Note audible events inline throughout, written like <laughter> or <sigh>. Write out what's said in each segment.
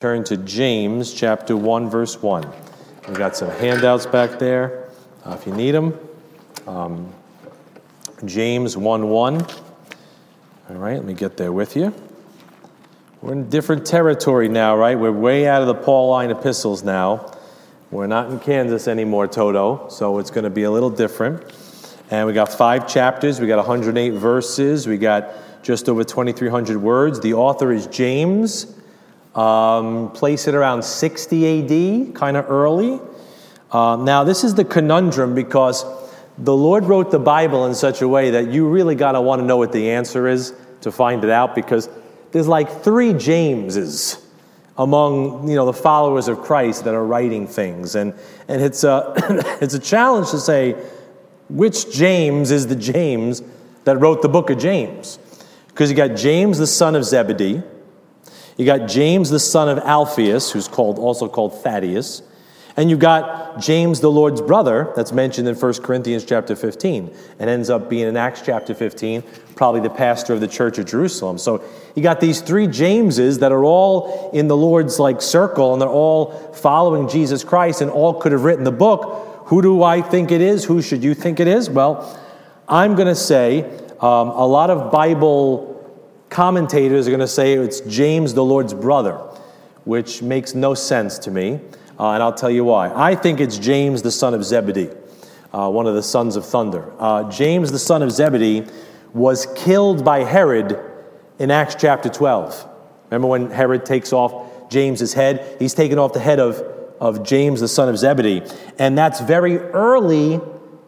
Turn to James chapter 1, verse 1. We've got some handouts back there uh, if you need them. Um, James 1 1. All right, let me get there with you. We're in different territory now, right? We're way out of the Pauline epistles now. We're not in Kansas anymore, Toto, so it's going to be a little different. And we got five chapters, we got 108 verses, we got just over 2,300 words. The author is James. Um, place it around 60 AD, kind of early. Um, now, this is the conundrum because the Lord wrote the Bible in such a way that you really got to want to know what the answer is to find it out because there's like three Jameses among you know the followers of Christ that are writing things, and and it's a <coughs> it's a challenge to say which James is the James that wrote the book of James, because you got James the son of Zebedee, you got James, the son of Alphaeus, who's called, also called Thaddeus. And you've got James, the Lord's brother, that's mentioned in 1 Corinthians chapter 15, and ends up being in Acts chapter 15, probably the pastor of the church of Jerusalem. So you got these three Jameses that are all in the Lord's like circle, and they're all following Jesus Christ, and all could have written the book. Who do I think it is? Who should you think it is? Well, I'm going to say um, a lot of Bible commentators are going to say it's James, the Lord's brother, which makes no sense to me. Uh, and I'll tell you why. I think it's James, the son of Zebedee, uh, one of the sons of thunder. Uh, James, the son of Zebedee, was killed by Herod in Acts chapter 12. Remember when Herod takes off James's head? He's taken off the head of, of James, the son of Zebedee. And that's very early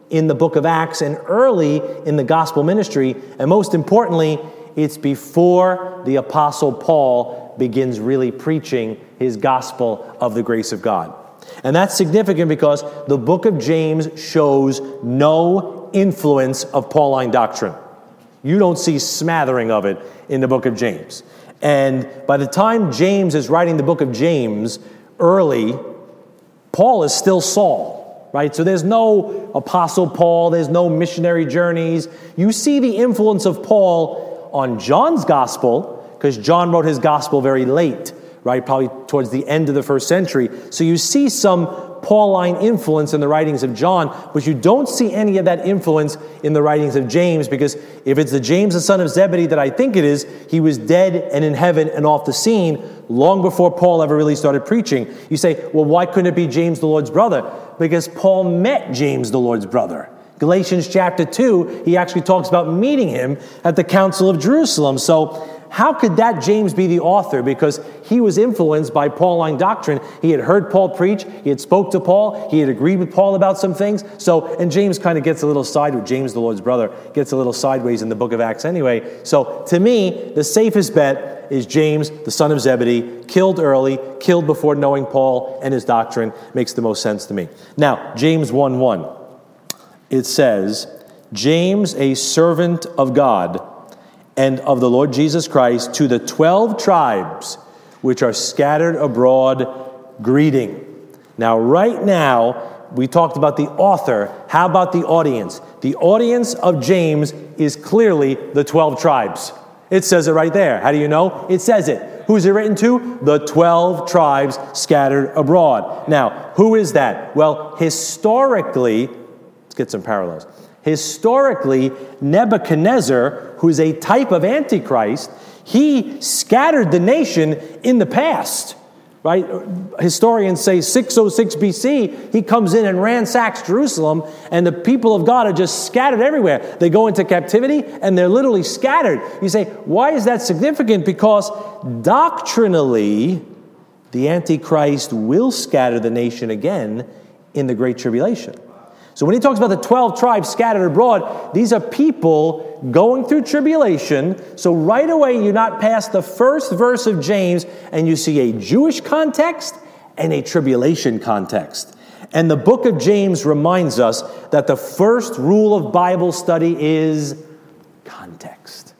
in the book of Acts and early in the gospel ministry. And most importantly, it's before the Apostle Paul begins really preaching his gospel of the grace of God. And that's significant because the book of James shows no influence of Pauline doctrine. You don't see smattering of it in the book of James. And by the time James is writing the book of James early, Paul is still Saul, right? So there's no apostle Paul, there's no missionary journeys. You see the influence of Paul on John's gospel, because John wrote his gospel very late, right? Probably towards the end of the first century. So you see some Pauline influence in the writings of John, but you don't see any of that influence in the writings of James, because if it's the James, the son of Zebedee, that I think it is, he was dead and in heaven and off the scene long before Paul ever really started preaching. You say, well, why couldn't it be James, the Lord's brother? Because Paul met James, the Lord's brother. Galatians chapter 2, he actually talks about meeting him at the Council of Jerusalem. So, how could that James be the author? Because he was influenced by Pauline doctrine. He had heard Paul preach, he had spoke to Paul, he had agreed with Paul about some things. So, and James kind of gets a little sideways. James, the Lord's brother, gets a little sideways in the book of Acts anyway. So, to me, the safest bet is James, the son of Zebedee, killed early, killed before knowing Paul and his doctrine. Makes the most sense to me. Now, James 1 1 it says, James, a servant of God and of the Lord Jesus Christ, to the 12 tribes which are scattered abroad, greeting. Now, right now, we talked about the author. How about the audience? The audience of James is clearly the 12 tribes. It says it right there. How do you know? It says it. Who's it written to? The 12 tribes scattered abroad. Now, who is that? Well, historically, Let's get some parallels. Historically, Nebuchadnezzar, who's a type of Antichrist, he scattered the nation in the past. Right? Historians say 606 BC, he comes in and ransacks Jerusalem, and the people of God are just scattered everywhere. They go into captivity and they're literally scattered. You say, why is that significant? Because doctrinally, the Antichrist will scatter the nation again in the Great Tribulation. So when he talks about the 12 tribes scattered abroad, these are people going through tribulation. So right away, you're not past the first verse of James, and you see a Jewish context and a tribulation context. And the book of James reminds us that the first rule of Bible study is context.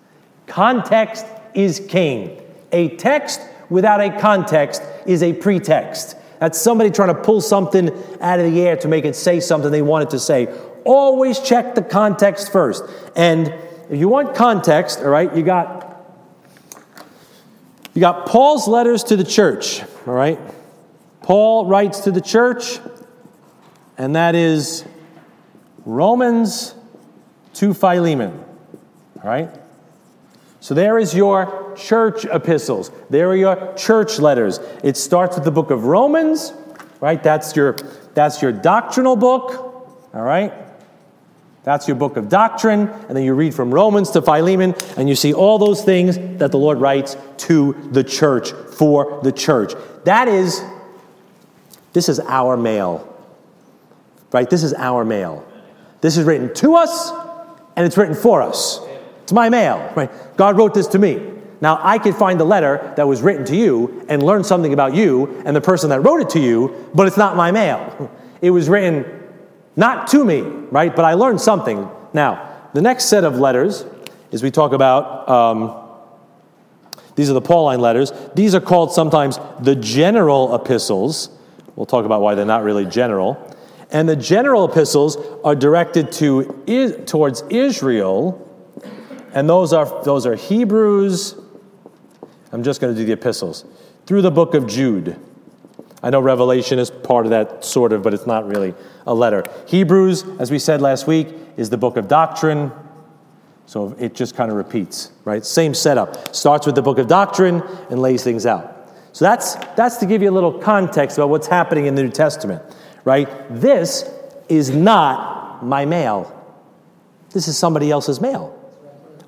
Context is king. A text without a context is a pretext. That's somebody trying to pull something out of the air to make it say something they wanted to say. Always check the context first. And if you want context, all right, you got You got Paul's letters to the church, all right? Paul writes to the church, and that is Romans to Philemon, all right? So there is your church epistles. There are your church letters. It starts with the book of Romans, right? That's your, that's your doctrinal book, all right? That's your book of doctrine. And then you read from Romans to Philemon, and you see all those things that the Lord writes to the church, for the church. That is, this is our mail, right? This is our mail. This is written to us, and it's written for us. It's my mail, right? God wrote this to me. Now, I could find the letter that was written to you and learn something about you and the person that wrote it to you, but it's not my mail. It was written not to me, right? But I learned something. Now, the next set of letters is we talk about. Um, these are the Pauline letters. These are called sometimes the general epistles. We'll talk about why they're not really general. And the general epistles are directed to towards Israel, and those are those are Hebrews. I'm just going to do the epistles through the book of Jude. I know Revelation is part of that, sort of, but it's not really a letter. Hebrews, as we said last week, is the book of doctrine. So it just kind of repeats, right? Same setup. Starts with the book of doctrine and lays things out. So that's, that's to give you a little context about what's happening in the New Testament, right? This is not my mail. This is somebody else's mail.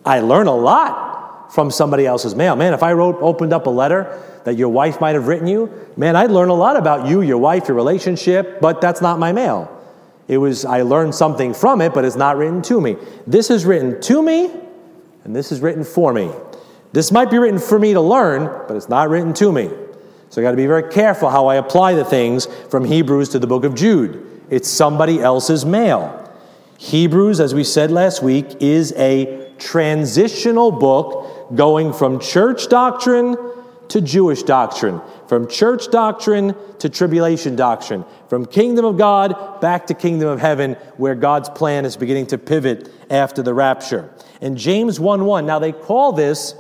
I learn a lot from somebody else's mail. Man, if I wrote, opened up a letter that your wife might have written you, man, I'd learn a lot about you, your wife, your relationship, but that's not my mail. It was, I learned something from it, but it's not written to me. This is written to me, and this is written for me. This might be written for me to learn, but it's not written to me. So I got to be very careful how I apply the things from Hebrews to the book of Jude. It's somebody else's mail. Hebrews, as we said last week, is a transitional book going from church doctrine to Jewish doctrine, from church doctrine to tribulation doctrine, from kingdom of God back to kingdom of heaven, where God's plan is beginning to pivot after the rapture. And James 1 1, now they call this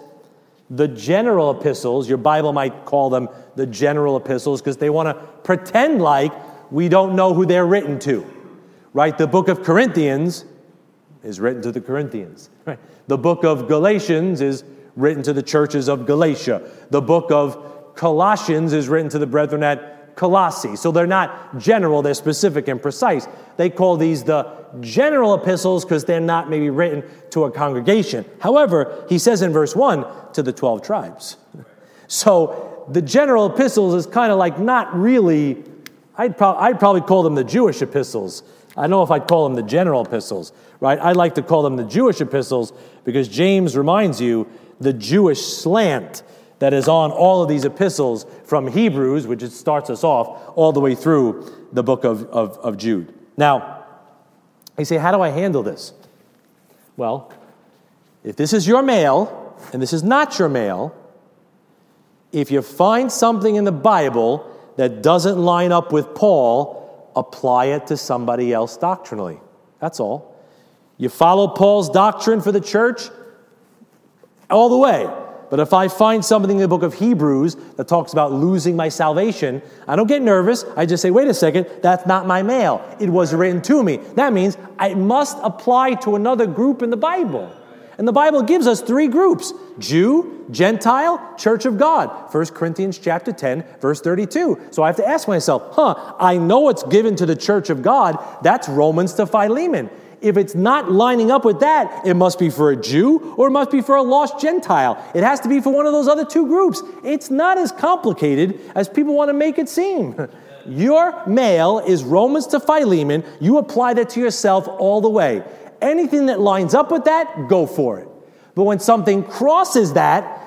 the general epistles. Your Bible might call them the general epistles because they want to pretend like we don't know who they're written to. Right? The book of Corinthians is written to the Corinthians. Right? The book of Galatians is written to the churches of Galatia. The book of Colossians is written to the brethren at Colossae. So they're not general, they're specific and precise. They call these the general epistles because they're not maybe written to a congregation. However, he says in verse 1 to the 12 tribes. <laughs> So the general epistles is kind of like not really, I'd, pro- I'd probably call them the Jewish epistles. I don't know if I'd call them the general epistles, right? I like to call them the Jewish epistles because James reminds you the Jewish slant that is on all of these epistles from Hebrews, which starts us off, all the way through the book of, of, of Jude. Now, you say, how do I handle this? Well, if this is your mail and this is not your mail, if you find something in the Bible that doesn't line up with Paul, apply it to somebody else doctrinally. That's all. You follow Paul's doctrine for the church, all the way. But if I find something in the book of Hebrews that talks about losing my salvation, I don't get nervous. I just say, wait a second, that's not my mail. It was written to me. That means I must apply to another group in the Bible. And the Bible gives us three groups Jew, Gentile, Church of God. 1 Corinthians chapter 10, verse 32. So I have to ask myself, huh, I know it's given to the Church of God. That's Romans to Philemon if it's not lining up with that, it must be for a Jew or it must be for a lost Gentile. It has to be for one of those other two groups. It's not as complicated as people want to make it seem. <laughs> Your mail is Romans to Philemon. You apply that to yourself all the way. Anything that lines up with that, go for it. But when something crosses that,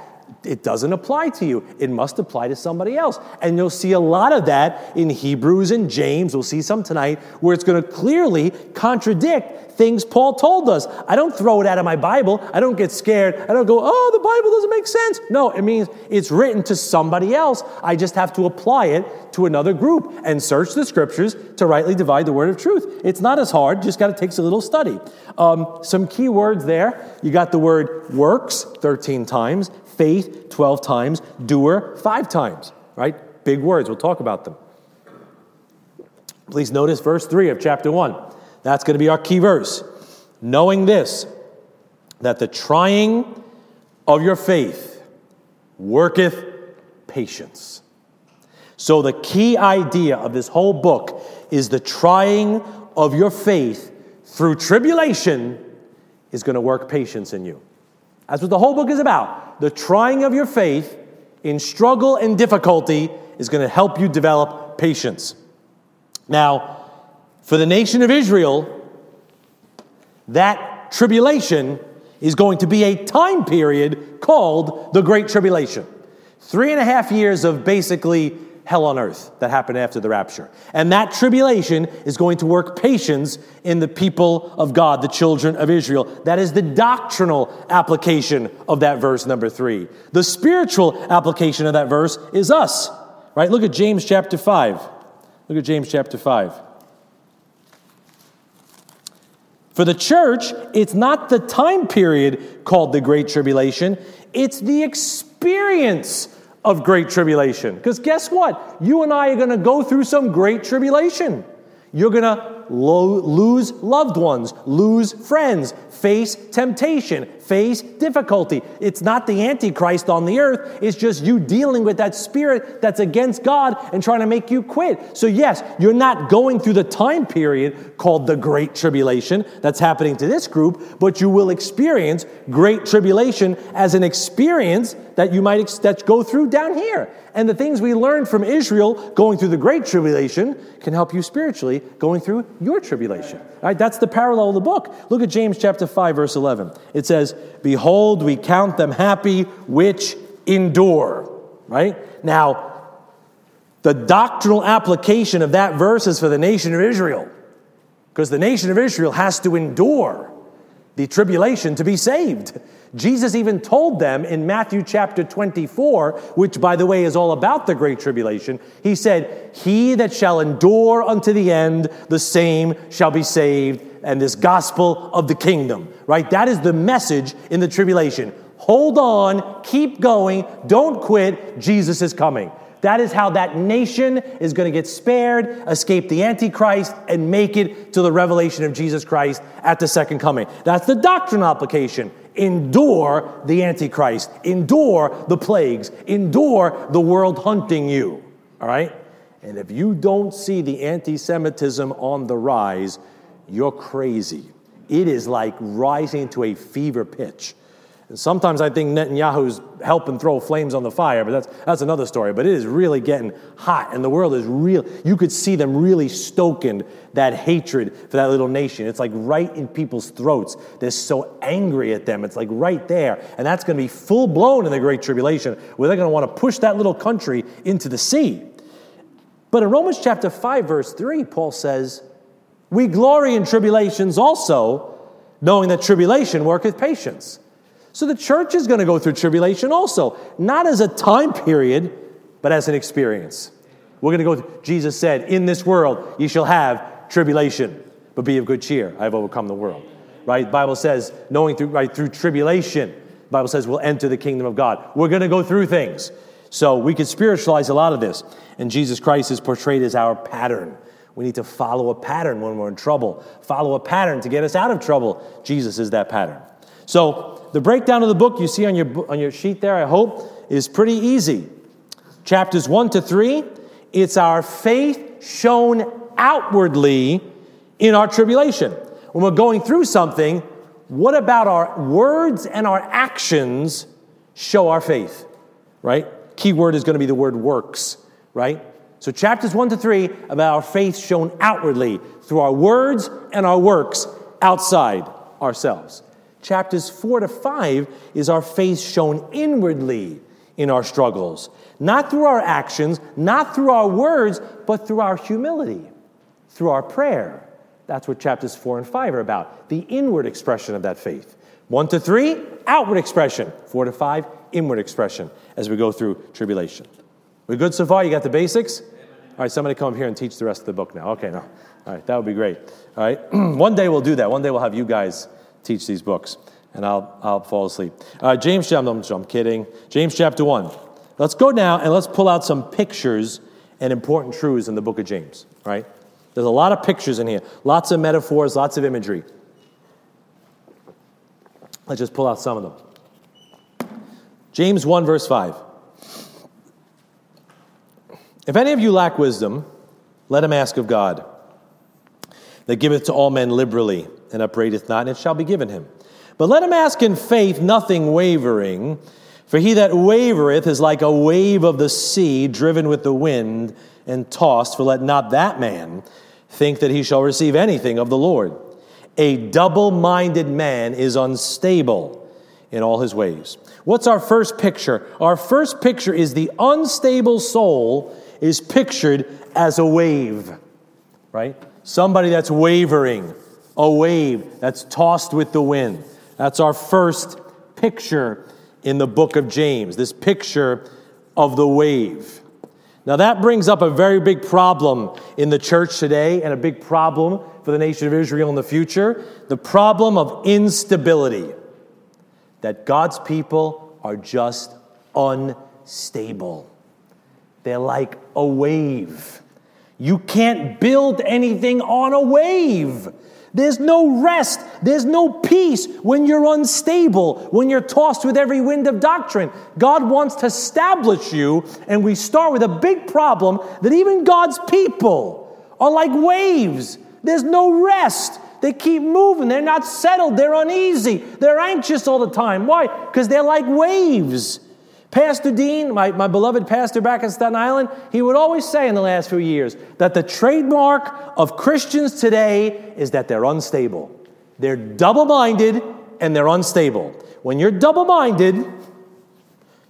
it doesn't apply to you. It must apply to somebody else. And you'll see a lot of that in Hebrews and James. We'll see some tonight where it's going to clearly contradict things Paul told us. I don't throw it out of my Bible. I don't get scared. I don't go, oh, the Bible doesn't make sense. No, it means it's written to somebody else. I just have to apply it to another group and search the scriptures to rightly divide the word of truth. It's not as hard, just got to take a little study. Um, some key words there. You got the word works 13 times, faith 12 times, doer 5 times, right? Big words, we'll talk about them. Please notice verse 3 of chapter 1. That's going to be our key verse. Knowing this, that the trying of your faith worketh patience. So, the key idea of this whole book is the trying of your faith through tribulation is going to work patience in you. That's what the whole book is about. The trying of your faith in struggle and difficulty is going to help you develop patience. Now, for the nation of Israel, that tribulation is going to be a time period called the Great Tribulation. Three and a half years of basically hell on earth that happened after the rapture. And that tribulation is going to work patience in the people of God, the children of Israel. That is the doctrinal application of that verse number three. The spiritual application of that verse is us, right? Look at James chapter 5. Look at James chapter 5. For the church, it's not the time period called the Great Tribulation, it's the experience of great tribulation. Because guess what? You and I are going to go through some great tribulation. You're going to lo- lose loved ones, lose friends, face temptation, face difficulty. It's not the Antichrist on the earth, it's just you dealing with that spirit that's against God and trying to make you quit. So, yes, you're not going through the time period called the Great Tribulation that's happening to this group, but you will experience great tribulation as an experience that you might ex- that go through down here. And the things we learned from Israel going through the Great Tribulation can help you spiritually going through your tribulation. Right? That's the parallel of the book. Look at James chapter 5, verse 11. It says, Behold, we count them happy which endure. Right? Now, the doctrinal application of that verse is for the nation of Israel. Because the nation of Israel has to endure the tribulation to be saved. Jesus even told them in Matthew chapter 24, which by the way is all about the great tribulation, he said, He that shall endure unto the end, the same shall be saved, and this gospel of the kingdom, right? That is the message in the tribulation. Hold on, keep going, don't quit, Jesus is coming. That is how that nation is going to get spared, escape the Antichrist, and make it to the revelation of Jesus Christ at the second coming. That's the doctrinal application. Endure the Antichrist, endure the plagues, endure the world hunting you. All right? And if you don't see the anti Semitism on the rise, you're crazy. It is like rising to a fever pitch. And sometimes I think Netanyahu's helping throw flames on the fire, but that's, that's another story. But it is really getting hot, and the world is real. You could see them really stoking that hatred for that little nation. It's like right in people's throats. They're so angry at them. It's like right there. And that's going to be full blown in the Great Tribulation, where they're going to want to push that little country into the sea. But in Romans chapter 5, verse 3, Paul says, We glory in tribulations also, knowing that tribulation worketh patience. So the church is going to go through tribulation also, not as a time period, but as an experience. We're going to go, Jesus said, In this world ye shall have tribulation, but be of good cheer. I have overcome the world. Right? Bible says, knowing through, right, through tribulation, Bible says we'll enter the kingdom of God. We're going to go through things. So we could spiritualize a lot of this. And Jesus Christ is portrayed as our pattern. We need to follow a pattern when we're in trouble, follow a pattern to get us out of trouble. Jesus is that pattern. So, the breakdown of the book you see on your, on your sheet there, I hope, is pretty easy. Chapters 1 to 3, it's our faith shown outwardly in our tribulation. When we're going through something, what about our words and our actions show our faith, right? Key word is going to be the word works, right? So, chapters 1 to 3 about our faith shown outwardly through our words and our works outside ourselves. Chapters 4 to 5 is our faith shown inwardly in our struggles, not through our actions, not through our words, but through our humility, through our prayer. That's what chapters 4 and 5 are about the inward expression of that faith. 1 to 3, outward expression. 4 to 5, inward expression as we go through tribulation. We good so far? You got the basics? All right, somebody come up here and teach the rest of the book now. Okay, no. All right, that would be great. All right, <clears throat> one day we'll do that. One day we'll have you guys teach these books. and I'll, I'll fall asleep. Uh, James, I'm, I'm kidding. James chapter 1. Let's go now and let's pull out some pictures and important truths in the book of James, right? There's a lot of pictures in here, lots of metaphors, lots of imagery. Let's just pull out some of them. James 1, verse 5. If any of you lack wisdom, let him ask of God, that giveth to all men liberally, and upbraideth not, and it shall be given him. But let him ask in faith, nothing wavering. For he that wavereth is like a wave of the sea, driven with the wind and tossed. For let not that man think that he shall receive anything of the Lord. A double minded man is unstable in all his ways. What's our first picture? Our first picture is the unstable soul is pictured as a wave, right? Somebody that's wavering, a wave that's tossed with the wind. That's our first picture in the book of James, this picture of the wave. Now, that brings up a very big problem in the church today and a big problem for the nation of Israel in the future the problem of instability. That God's people are just unstable. They're like a wave. You can't build anything on a wave. There's no rest. There's no peace when you're unstable, when you're tossed with every wind of doctrine. God wants to establish you, and we start with a big problem that even God's people are like waves. There's no rest. They keep moving. They're not settled. They're uneasy. They're anxious all the time. Why? Because they're like waves. Pastor Dean, my, my beloved pastor back in Staten Island, he would always say in the last few years that the trademark of Christians today is that they're unstable. They're double minded and they're unstable. When you're double minded,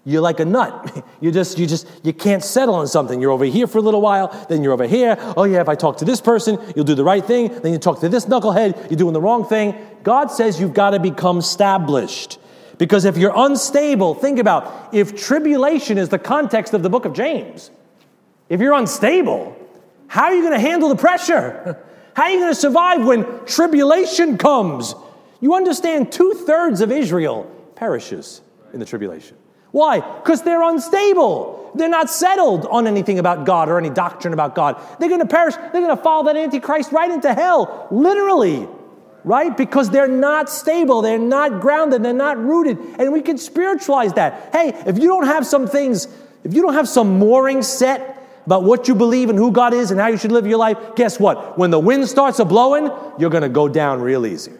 you're like a nut. <laughs> You just, you just, you can't settle on something. You're over here for a little while, then you're over here. Oh yeah, if I talk to this person, you'll do the right thing. Then you talk to this knucklehead, you're doing the wrong thing. God says you've got to become established. Because if you're unstable, think about if tribulation is the context of the book of James, if you're unstable, how are you going to handle the pressure? <laughs> How are you going to survive when tribulation comes? You understand two thirds of Israel perishes in the tribulation. Why? Because they're unstable. They're not settled on anything about God or any doctrine about God. They're going to perish. They're going to follow that Antichrist right into hell, literally right? Because they're not stable, they're not grounded, they're not rooted. And we can spiritualize that. Hey, if you don't have some things, if you don't have some mooring set about what you believe and who God is and how you should live your life, guess what? When the wind starts a blowing, you're going to go down real easy.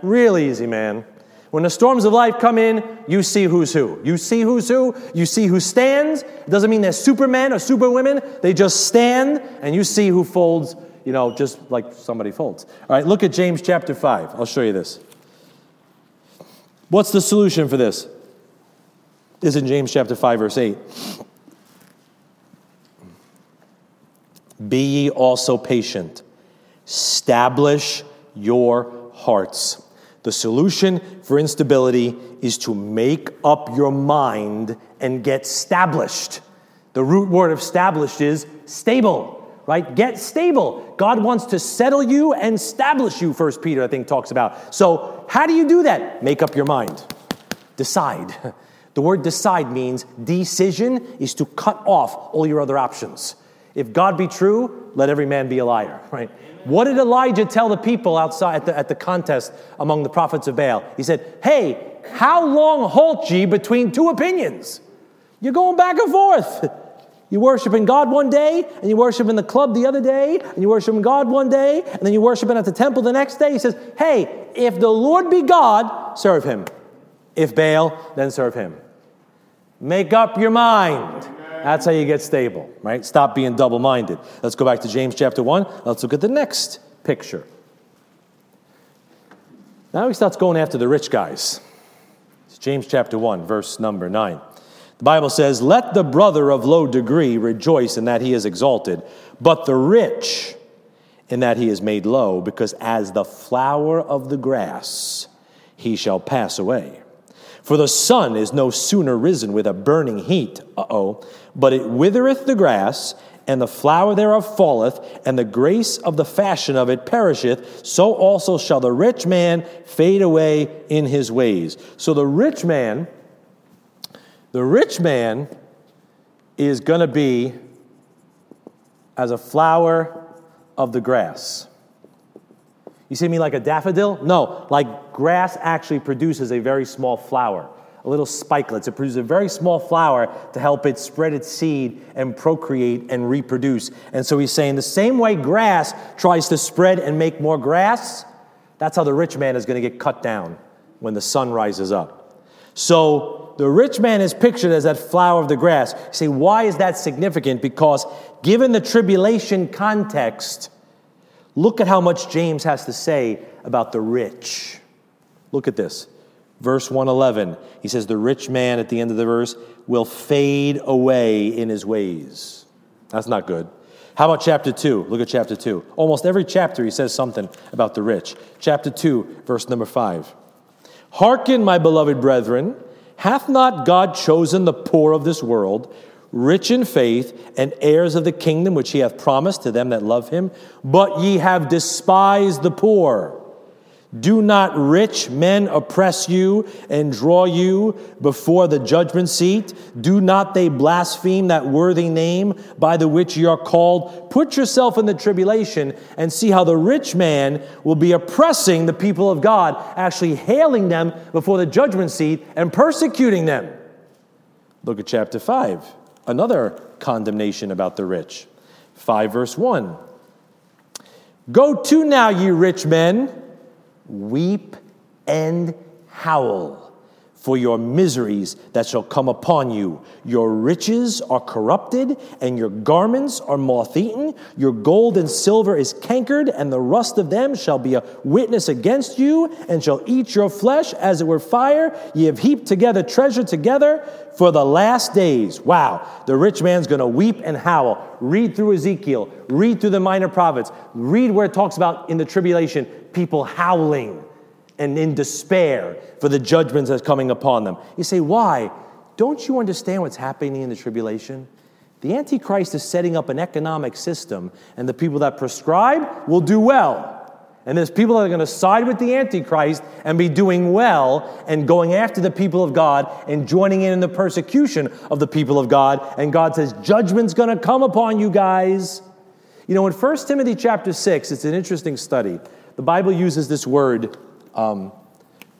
Real easy, man. When the storms of life come in, you see who's who. You see who's who. You see who stands. It doesn't mean they're supermen or superwomen. They just stand, and you see who folds you know, just like somebody folds. All right, look at James chapter 5. I'll show you this. What's the solution for this? Is in James chapter 5, verse 8. Be ye also patient, establish your hearts. The solution for instability is to make up your mind and get established. The root word of established is stable right? Get stable. God wants to settle you and establish you, First Peter, I think, talks about. So, how do you do that? Make up your mind. Decide. <laughs> The word decide means decision is to cut off all your other options. If God be true, let every man be a liar, <laughs> right? What did Elijah tell the people outside at the, at the contest among the prophets of Baal? He said, Hey, how long halt ye between two opinions? You're going back and forth. <laughs> You worship in God one day, and you worship in the club the other day, and you worship in God one day, and then you worship at the temple the next day. He says, Hey, if the Lord be God, serve him. If Baal, then serve him. Make up your mind. That's how you get stable, right? Stop being double minded. Let's go back to James chapter 1. Let's look at the next picture. Now he starts going after the rich guys. It's James chapter 1, verse number 9. The Bible says, Let the brother of low degree rejoice in that he is exalted, but the rich in that he is made low, because as the flower of the grass he shall pass away. For the sun is no sooner risen with a burning heat, uh oh, but it withereth the grass, and the flower thereof falleth, and the grace of the fashion of it perisheth, so also shall the rich man fade away in his ways. So the rich man, the rich man is going to be as a flower of the grass. You see me like a daffodil? No, like grass actually produces a very small flower a little spikelets. It produces a very small flower to help it spread its seed and procreate and reproduce. And so he's saying the same way grass tries to spread and make more grass, that's how the rich man is going to get cut down when the sun rises up. So the rich man is pictured as that flower of the grass. You say, why is that significant? Because given the tribulation context, look at how much James has to say about the rich. Look at this. Verse 111, he says, The rich man at the end of the verse will fade away in his ways. That's not good. How about chapter 2? Look at chapter 2. Almost every chapter he says something about the rich. Chapter 2, verse number 5. Hearken, my beloved brethren, hath not God chosen the poor of this world, rich in faith, and heirs of the kingdom which he hath promised to them that love him? But ye have despised the poor. Do not rich men oppress you and draw you before the judgment seat? Do not they blaspheme that worthy name by the which you are called? Put yourself in the tribulation and see how the rich man will be oppressing the people of God, actually hailing them before the judgment seat and persecuting them. Look at chapter 5, another condemnation about the rich. 5 verse 1. Go to now, ye rich men Weep and howl for your miseries that shall come upon you. Your riches are corrupted, and your garments are moth eaten. Your gold and silver is cankered, and the rust of them shall be a witness against you, and shall eat your flesh as it were fire. Ye have heaped together treasure together for the last days. Wow, the rich man's gonna weep and howl. Read through Ezekiel, read through the minor prophets, read where it talks about in the tribulation people howling and in despair for the judgments that's coming upon them. You say, why? Don't you understand what's happening in the tribulation? The Antichrist is setting up an economic system, and the people that prescribe will do well. And there's people that are going to side with the Antichrist and be doing well and going after the people of God and joining in in the persecution of the people of God. And God says, Judgment's going to come upon you guys. You know, in 1 Timothy chapter 6, it's an interesting study. The Bible uses this word um,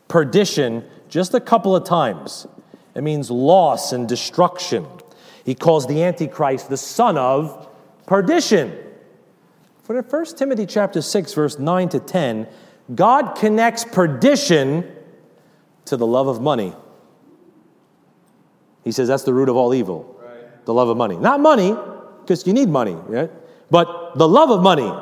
perdition just a couple of times. It means loss and destruction. He calls the Antichrist the son of perdition. For in 1 Timothy chapter 6, verse 9 to 10, God connects perdition to the love of money. He says that's the root of all evil. Right. The love of money. Not money, because you need money, right? But the love of money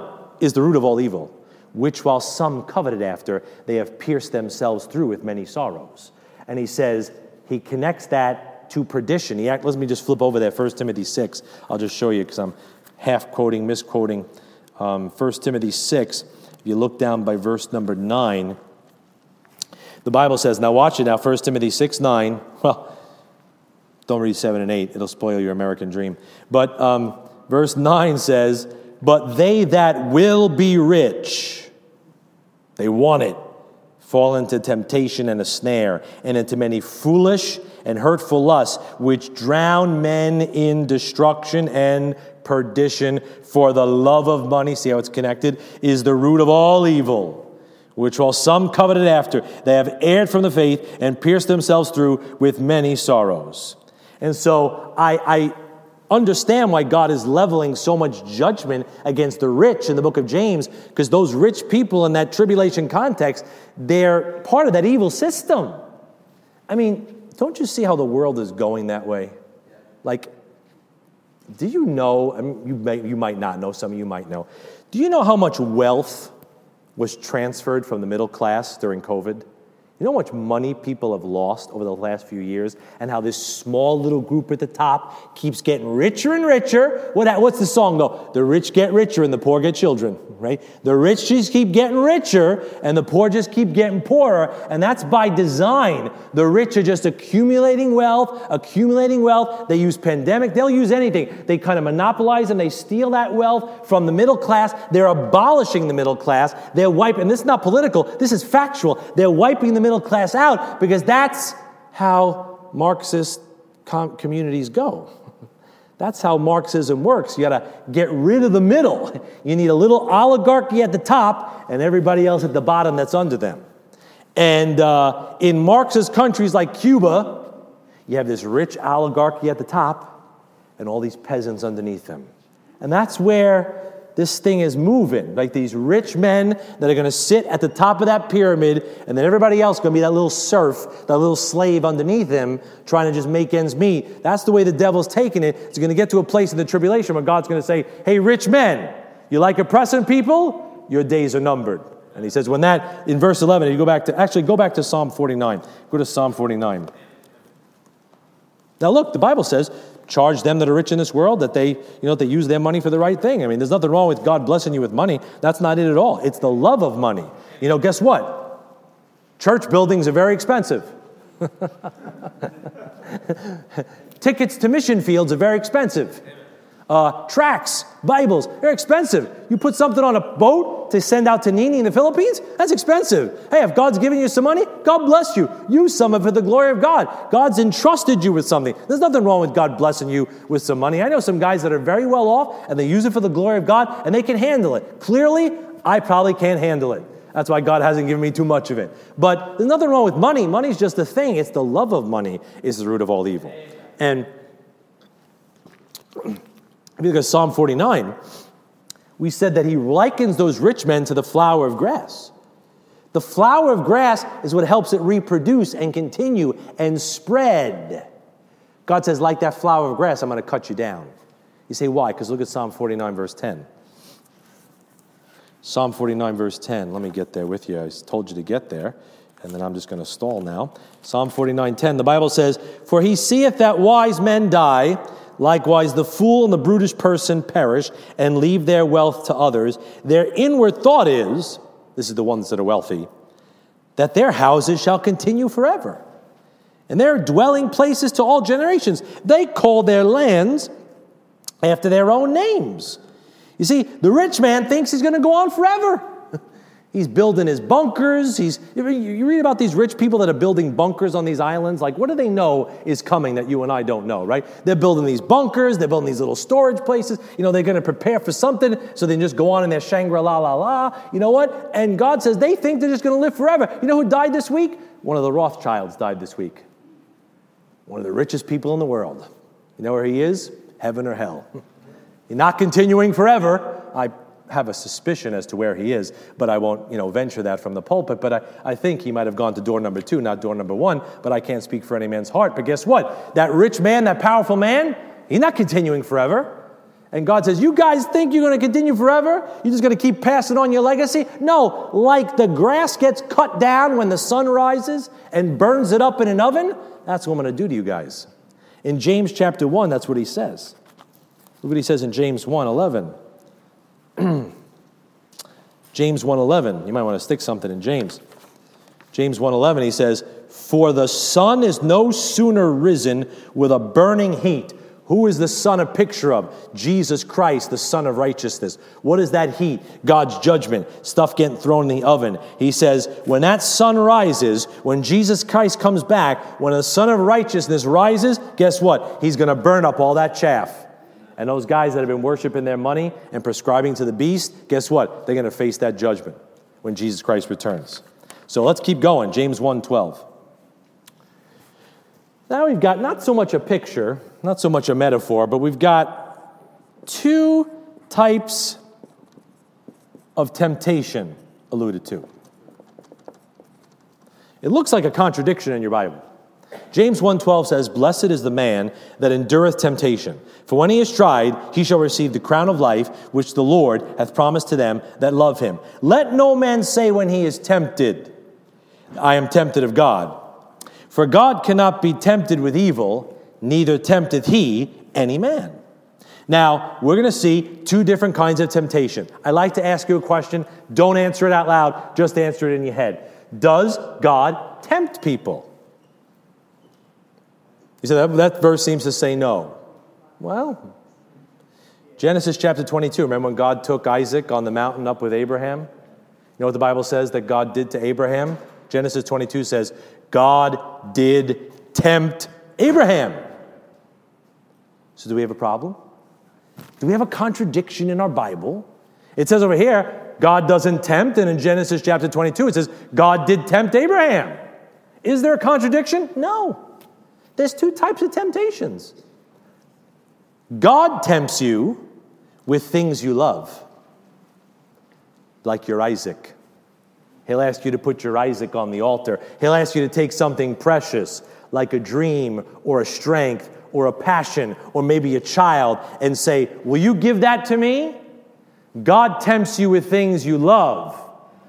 is the root of all evil which while some coveted after, they have pierced themselves through with many sorrows. And he says, he connects that to perdition. He act, let me just flip over there, 1 Timothy 6. I'll just show you because I'm half quoting, misquoting. Um, 1 Timothy 6, if you look down by verse number 9, the Bible says, now watch it now, 1 Timothy 6, 9. <laughs> Well, don't read 7 and 8, it'll spoil your American dream. But um, verse 9 says, But they that will be rich, they want it. Fall into temptation and a snare, and into many foolish and hurtful lusts, which drown men in destruction and perdition. For the love of money, see how it's connected, is the root of all evil which while some coveted after, they have erred from the faith and pierced themselves through with many sorrows. And so I, I understand why God is leveling so much judgment against the rich in the book of James, because those rich people in that tribulation context, they're part of that evil system. I mean, don't you see how the world is going that way? Like, do you know? I mean, you, may, you might not know, some of you might know. Do you know how much wealth was transferred from the middle class during COVID? You know how much money people have lost over the last few years, and how this small little group at the top keeps getting richer and richer? What, what's the song though? The rich get richer and the poor get children, right? The rich just keep getting richer and the poor just keep getting poorer, and that's by design. The rich are just accumulating wealth, accumulating wealth. They use pandemic, they'll use anything. They kind of monopolize and they steal that wealth from the middle class. They're abolishing the middle class. They're wiping, and this is not political, this is factual. They're wiping the middle class out because that's how Marxist com- communities go. <laughs> That's how Marxism works. You got to get rid of the middle. You need a little oligarchy at the top and everybody else at the bottom that's under them. And uh, in Marxist countries like Cuba, you have this rich oligarchy at the top and all these peasants underneath them. And that's where this thing is moving. Like these rich men that are going to sit at the top of that pyramid, and then everybody else going to be that little serf, that little slave underneath him, trying to just make ends meet. That's the way the devil's taking it. It's going to get to a place in the tribulation where God's going to say, Hey, rich men, you like oppressing people? Your days are numbered. And he says, when that, in verse 11, you go back to, actually, go back to Psalm 49. Go to Psalm 49. Now, look, the Bible says, charge them that are rich in this world that they, you know, they use their money for the right thing. I mean, there's nothing wrong with God blessing you with money. That's not it at all. It's the love of money. You know, guess what? Church buildings are very expensive. <laughs> Tickets to mission fields are very expensive. Uh, tracts, Bibles, they're expensive. You put something on a boat to send out to Nini in the Philippines, that's expensive. Hey, if God's giving you some money, God bless you. Use some of it for the glory of God. God's entrusted you with something. There's nothing wrong with God blessing you with some money. I know some guys that are very well off and they use it for the glory of God and they can handle it. Clearly, I probably can't handle it. That's why God hasn't given me too much of it. But there's nothing wrong with money. Money's just a thing. It's the love of money is the root of all evil. And if you look at Psalm 49, we said that he likens those rich men to the flower of grass. The flower of grass is what helps it reproduce and continue and spread. God says, like that flower of grass, I'm going to cut you down. You say, why? Because look at Psalm 49, verse 10. Psalm 49, verse 10. Let me get there with you. I told you to get there, and then I'm just going to stall now. Psalm 49, 10. The Bible says, For he seeth that wise men die Likewise, the fool and the brutish person perish and leave their wealth to others. Their inward thought is this is the ones that are wealthy that their houses shall continue forever, and their dwelling places to all generations. They call their lands after their own names. You see, the rich man thinks he's going to go on forever. He's building his bunkers. He's, you read about these rich people that are building bunkers on these islands. Like, what do they know is coming that you and I don't know, right? They're building these bunkers. They're building these little storage places. You know, they're going to prepare for something so they just go on in their Shangri La La La. You know what? And God says they think they're just going to live forever. You know who died this week? One of the Rothschilds died this week. One of the richest people in the world. You know where he is? Heaven or hell. <laughs> He's not continuing forever. I have a suspicion as to where he is, but I won't, you know, venture that from the pulpit. But I, I think he might have gone to door number two, not door number one, but I can't speak for any man's heart. But guess what? That rich man, that powerful man, he's not continuing forever. And God says, You guys think you're going to continue forever? You're just going to keep passing on your legacy? No, like the grass gets cut down when the sun rises and burns it up in an oven, that's what I'm going to do to you guys. In James chapter 1, that's what he says. Look what he says in James 1 11. <clears throat> James 1:11. You might want to stick something in James. James 1:11 he says, "For the sun is no sooner risen with a burning heat." Who is the sun a picture of? Jesus Christ, the Son of righteousness. What is that heat? God's judgment, stuff getting thrown in the oven. He says, when that sun rises, when Jesus Christ comes back, when the Son of righteousness rises, guess what? He's going to burn up all that chaff. And those guys that have been worshiping their money and prescribing to the beast, guess what? They're going to face that judgment when Jesus Christ returns. So let's keep going. James 1:12. Now we've got not so much a picture, not so much a metaphor, but we've got two types of temptation alluded to. It looks like a contradiction in your Bible. James 1:12 says, "Blessed is the man that endureth temptation, for when he is tried, he shall receive the crown of life which the Lord hath promised to them that love him. Let no man say when he is tempted, I am tempted of God. For God cannot be tempted with evil, neither tempteth he any man. Now, we're going to see two different kinds of temptation. I like to ask you a question. Don't answer it out loud, just answer it in your head. Does God tempt people? You said that, that verse seems to say no. Well, Genesis chapter 22, remember when God took Isaac on the mountain up with Abraham? You know what the Bible says that God did to Abraham? Genesis 22 says, God did tempt Abraham. So, do we have a problem? Do we have a contradiction in our Bible? It says over here, God doesn't tempt, and in Genesis chapter 22, it says, God did tempt Abraham. Is there a contradiction? No. There's two types of temptations. God tempts you with things you love, like your Isaac. He'll ask you to put your Isaac on the altar. He'll ask you to take something precious, like a dream or a strength or a passion or maybe a child, and say, Will you give that to me? God tempts you with things you love,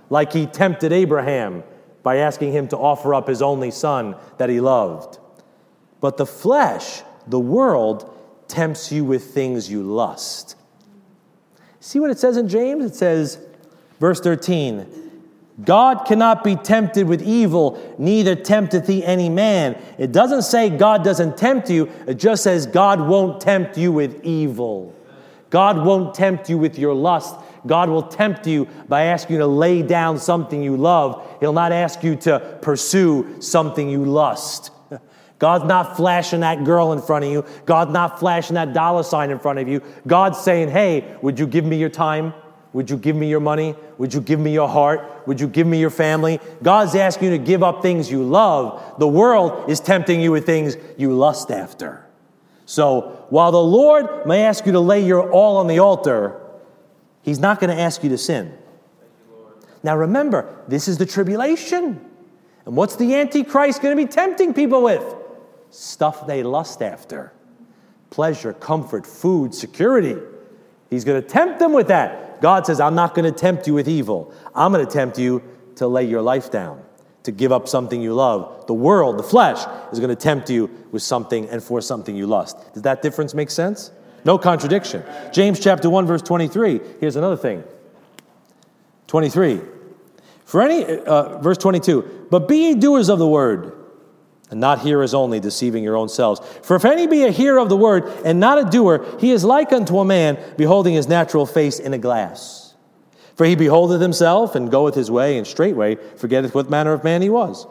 like he tempted Abraham by asking him to offer up his only son that he loved. But the flesh, the world, tempts you with things you lust. See what it says in James? It says, verse 13, God cannot be tempted with evil, neither tempteth he any man. It doesn't say God doesn't tempt you, it just says God won't tempt you with evil. God won't tempt you with your lust. God will tempt you by asking you to lay down something you love. He'll not ask you to pursue something you lust. God's not flashing that girl in front of you. God's not flashing that dollar sign in front of you. God's saying, Hey, would you give me your time? Would you give me your money? Would you give me your heart? Would you give me your family? God's asking you to give up things you love. The world is tempting you with things you lust after. So while the Lord may ask you to lay your all on the altar, He's not going to ask you to sin. Now remember, this is the tribulation. And what's the Antichrist going to be tempting people with? Stuff they lust after pleasure, comfort, food, security. He's going to tempt them with that. God says, I'm not going to tempt you with evil. I'm going to tempt you to lay your life down, to give up something you love. The world, the flesh, is going to tempt you with something and for something you lust. Does that difference make sense? No contradiction. James chapter 1, verse 23. Here's another thing 23. For any, uh, verse 22, but be ye doers of the word and not hearers only, deceiving your own selves. For if any be a hearer of the word and not a doer, he is like unto a man beholding his natural face in a glass. For he beholdeth himself and goeth his way, and straightway forgetteth what manner of man he was.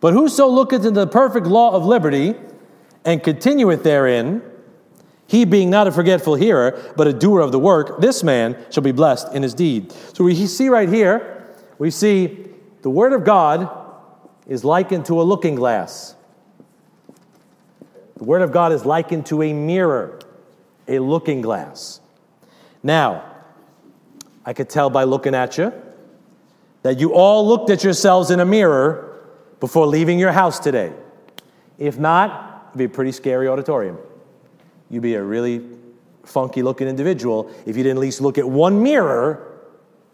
But whoso looketh into the perfect law of liberty and continueth therein, he being not a forgetful hearer, but a doer of the work, this man shall be blessed in his deed. So we see right here, we see the word of God is likened to a looking glass. The Word of God is likened to a mirror, a looking glass. Now, I could tell by looking at you that you all looked at yourselves in a mirror before leaving your house today. If not, it'd be a pretty scary auditorium. You'd be a really funky looking individual if you didn't at least look at one mirror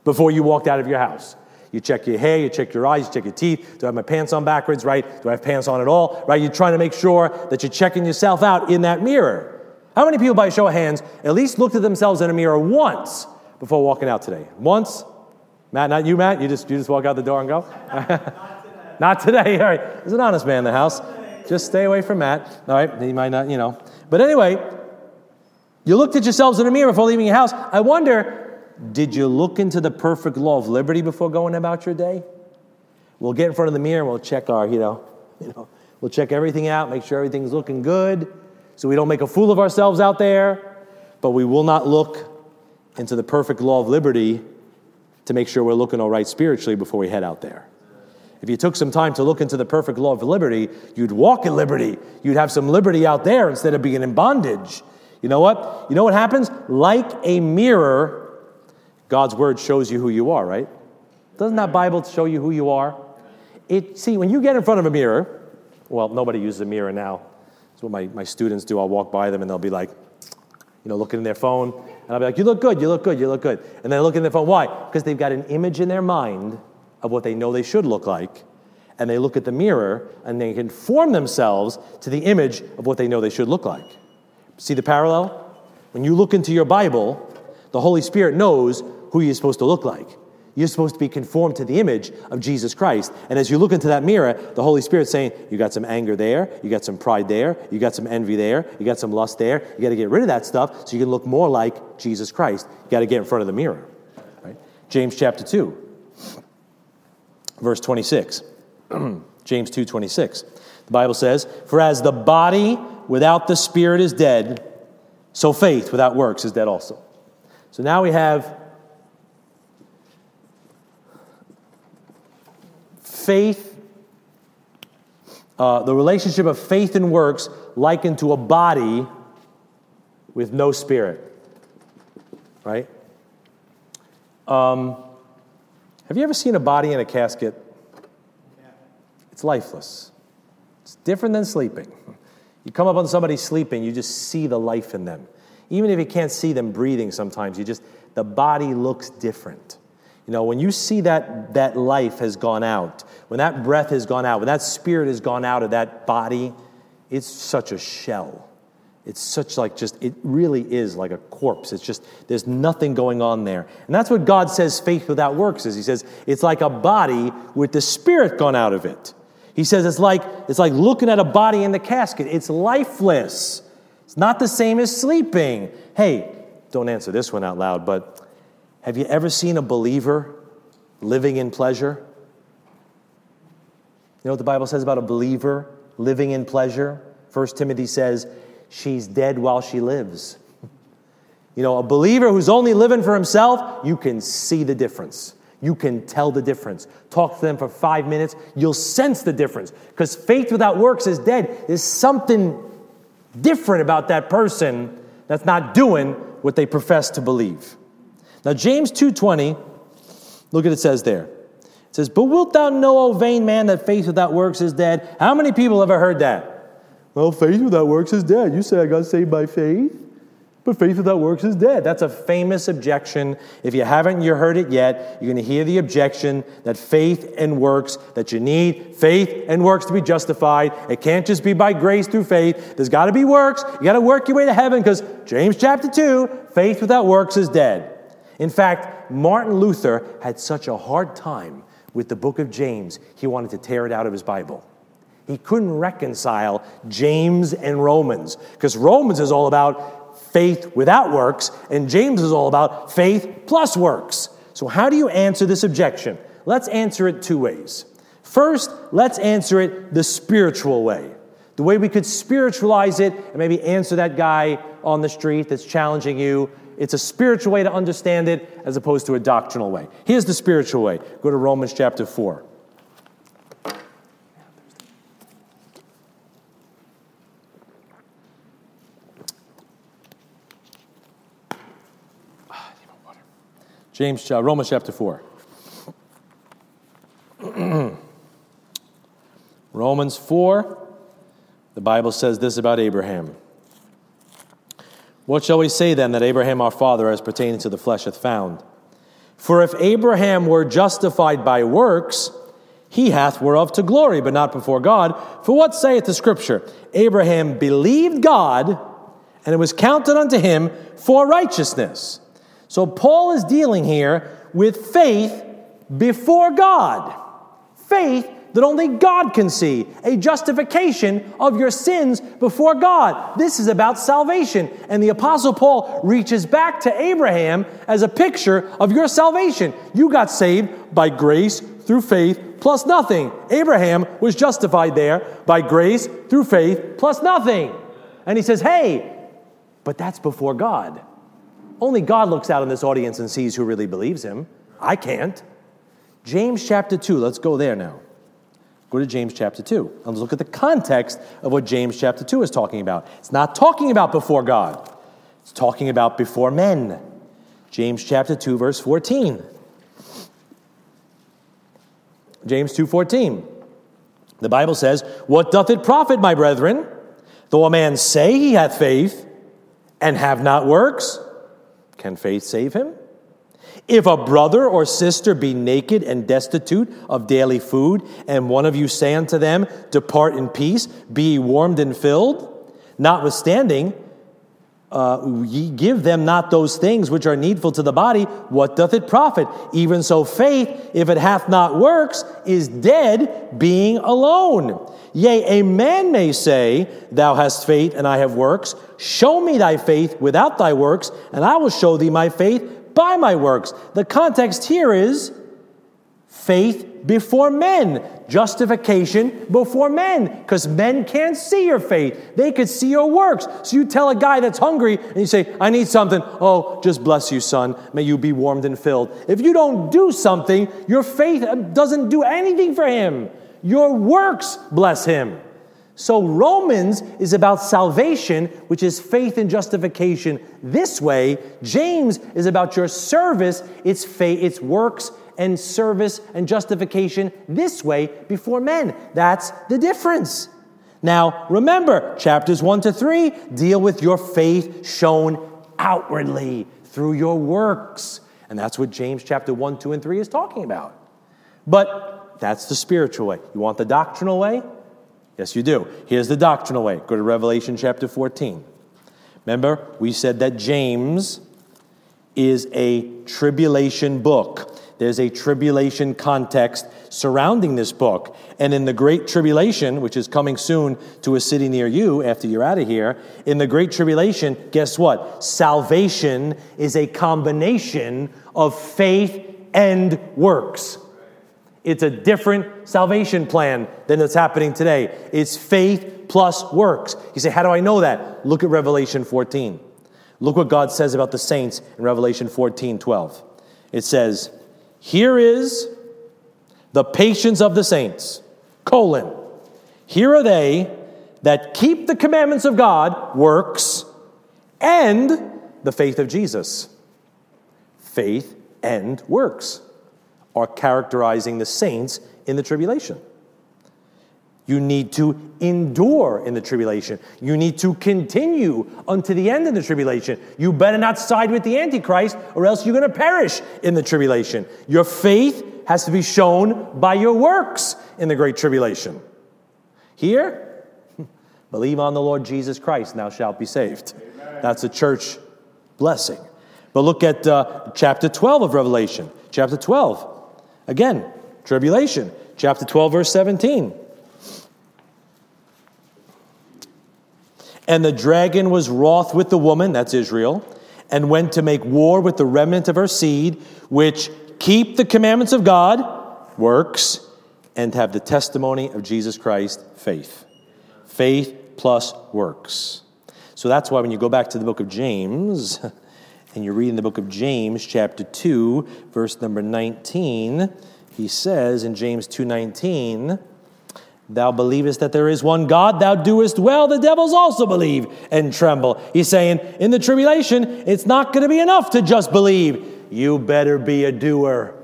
before you walked out of your house. You check your hair, you check your eyes, you check your teeth. Do I have my pants on backwards, right? Do I have pants on at all, right? You're trying to make sure that you're checking yourself out in that mirror. How many people, by show of hands, at least looked at themselves in a mirror once before walking out today? Once? Matt, not you, Matt? You just, you just walk out the door and go? <laughs> not today. not today. All right. There's an honest man in the house. Just stay away from Matt. All right. He might not, you know. But anyway, you looked at yourselves in a mirror before leaving your house. I wonder did you look into the perfect law of liberty before going about your day? We'll get in front of the mirror and we'll check our, you know, <laughs> you know, we'll check everything out, make sure everything's looking good, so we don't make a fool of ourselves out there. But we will not look into the perfect law of liberty to make sure we're looking all right spiritually before we head out there. If you took some time to look into the perfect law of liberty, you'd walk in liberty. You'd have some liberty out there instead of being in bondage. You know what? You know what happens? Like a mirror, God's word shows you who you are, right? Doesn't that Bible show you who you are? It, see, when you get in front of a mirror, well, nobody uses a mirror now. That's what my, my students do. I'll walk by them and they'll be like, you know, looking in their phone. And I'll be like, you look good, you look good, you look good. And they look in their phone. Why? Because they've got an image in their mind of what they know they should look like, and they look at the mirror and they conform themselves to the image of what they know they should look like. See the parallel? When you look into your Bible, the Holy Spirit knows who you're supposed to look like. You're supposed to be conformed to the image of Jesus Christ. And as you look into that mirror, the Holy Spirit's saying, You got some anger there, you got some pride there, you got some envy there, you got some lust there. You got to get rid of that stuff so you can look more like Jesus Christ. You got to get in front of the mirror. Right? James chapter 2, verse 26. <clears throat> James 2 26. The Bible says, For as the body without the spirit is dead, so faith without works is dead also. So now we have faith, uh, the relationship of faith and works likened to a body with no spirit. Right? Um, have you ever seen a body in a casket? It's lifeless. It's different than sleeping. You come up on somebody sleeping, you just see the life in them. Even if you can't see them breathing sometimes, you just, the body looks different. You know, when you see that that life has gone out, when that breath has gone out, when that spirit has gone out of that body, it's such a shell. It's such like just, it really is like a corpse. It's just, there's nothing going on there. And that's what God says faith without works is. He says, it's like a body with the spirit gone out of it. He says it's like, it's like looking at a body in the casket. It's lifeless. It's not the same as sleeping. Hey, don't answer this one out loud, but have you ever seen a believer living in pleasure? You know what the Bible says about a believer living in pleasure? First Timothy says, she's dead while she lives. You know, a believer who's only living for himself, you can see the difference. You can tell the difference. Talk to them for five minutes, you'll sense the difference. Because faith without works is dead. There's something different about that person that's not doing what they profess to believe. Now, James 2.20, look at it says there. It says, But wilt thou know, O vain man, that faith without works is dead? How many people ever heard that? Well, faith without works is dead. You say I got saved by faith? But faith without works is dead. That's a famous objection. If you haven't you heard it yet, you're going to hear the objection that faith and works, that you need faith and works to be justified. It can't just be by grace through faith. There's got to be works. You got to work your way to heaven because James chapter 2, faith without works is dead. In fact, Martin Luther had such a hard time with the book of James, he wanted to tear it out of his Bible. He couldn't reconcile James and Romans because Romans is all about faith without works, and James is all about faith plus works. So, how do you answer this objection? Let's answer it two ways. First, let's answer it the spiritual way. The way we could spiritualize it and maybe answer that guy on the street that's challenging you. It's a spiritual way to understand it as opposed to a doctrinal way. Here's the spiritual way go to Romans chapter 4. James, uh, Romans chapter 4. <clears throat> Romans 4, the Bible says this about Abraham. What shall we say then that Abraham our father, as pertaining to the flesh, hath found? For if Abraham were justified by works, he hath whereof to glory, but not before God. For what saith the Scripture? Abraham believed God, and it was counted unto him for righteousness. So Paul is dealing here with faith before God. Faith that only God can see, a justification of your sins before God. This is about salvation. And the Apostle Paul reaches back to Abraham as a picture of your salvation. You got saved by grace through faith plus nothing. Abraham was justified there by grace through faith plus nothing. And he says, hey, but that's before God. Only God looks out in this audience and sees who really believes him. I can't. James chapter 2, let's go there now. Go to James chapter 2. And let's look at the context of what James chapter 2 is talking about. It's not talking about before God, it's talking about before men. James chapter 2, verse 14. James 2:14. The Bible says, "What doth it profit, my brethren, though a man say he hath faith and have not works? Can faith save him? If a brother or sister be naked and destitute of daily food, and one of you say unto them, Depart in peace, be warmed and filled, notwithstanding, uh, ye give them not those things which are needful to the body, what doth it profit? Even so, faith, if it hath not works, is dead, being alone. Yea, a man may say, Thou hast faith, and I have works. Show me thy faith without thy works, and I will show thee my faith by my works. The context here is faith before men, justification before men, because men can't see your faith. They could see your works. So you tell a guy that's hungry and you say, I need something. Oh, just bless you, son. May you be warmed and filled. If you don't do something, your faith uh, doesn't do anything for him. Your works bless him. So Romans is about salvation, which is faith and justification this way. James is about your service, it's faith, it's works and service and justification this way before men. That's the difference. Now, remember, chapters 1 to 3 deal with your faith shown outwardly through your works. And that's what James chapter 1, 2, and 3 is talking about. But that's the spiritual way. You want the doctrinal way? Yes, you do. Here's the doctrinal way. Go to Revelation chapter 14. Remember, we said that James is a tribulation book. There's a tribulation context surrounding this book. And in the Great Tribulation, which is coming soon to a city near you after you're out of here, in the Great Tribulation, guess what? Salvation is a combination of faith and works. It's a different salvation plan than that's happening today. It's faith plus works. You say, How do I know that? Look at Revelation 14. Look what God says about the saints in Revelation 14 12. It says, here is the patience of the saints, colon. Here are they that keep the commandments of God, works, and the faith of Jesus. Faith and works are characterizing the saints in the tribulation. You need to endure in the tribulation. You need to continue unto the end of the tribulation. You better not side with the Antichrist, or else you're going to perish in the tribulation. Your faith has to be shown by your works in the great tribulation. Here, <laughs> believe on the Lord Jesus Christ, and thou shalt be saved. Amen. That's a church blessing. But look at uh, chapter 12 of Revelation. Chapter 12. Again, tribulation. Chapter 12, verse 17. And the dragon was wroth with the woman, that's Israel, and went to make war with the remnant of her seed, which keep the commandments of God, works, and have the testimony of Jesus Christ, faith. Faith plus works. So that's why when you go back to the book of James, <laughs> and you're reading the book of James, chapter 2, verse number 19, he says in James 2:19, Thou believest that there is one God, thou doest well. The devils also believe and tremble. He's saying, in the tribulation, it's not going to be enough to just believe. You better be a doer.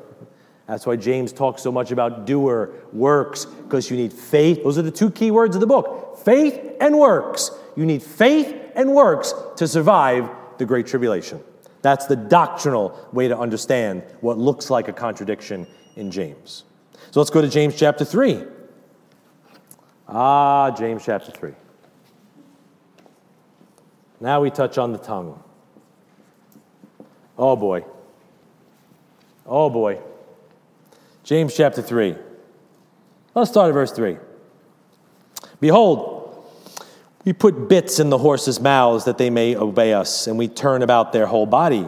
That's why James talks so much about doer, works, because you need faith. Those are the two key words of the book faith and works. You need faith and works to survive the Great Tribulation. That's the doctrinal way to understand what looks like a contradiction in James. So let's go to James chapter 3. Ah, James chapter 3. Now we touch on the tongue. Oh boy. Oh boy. James chapter 3. Let's start at verse 3. Behold, we put bits in the horses' mouths that they may obey us, and we turn about their whole body.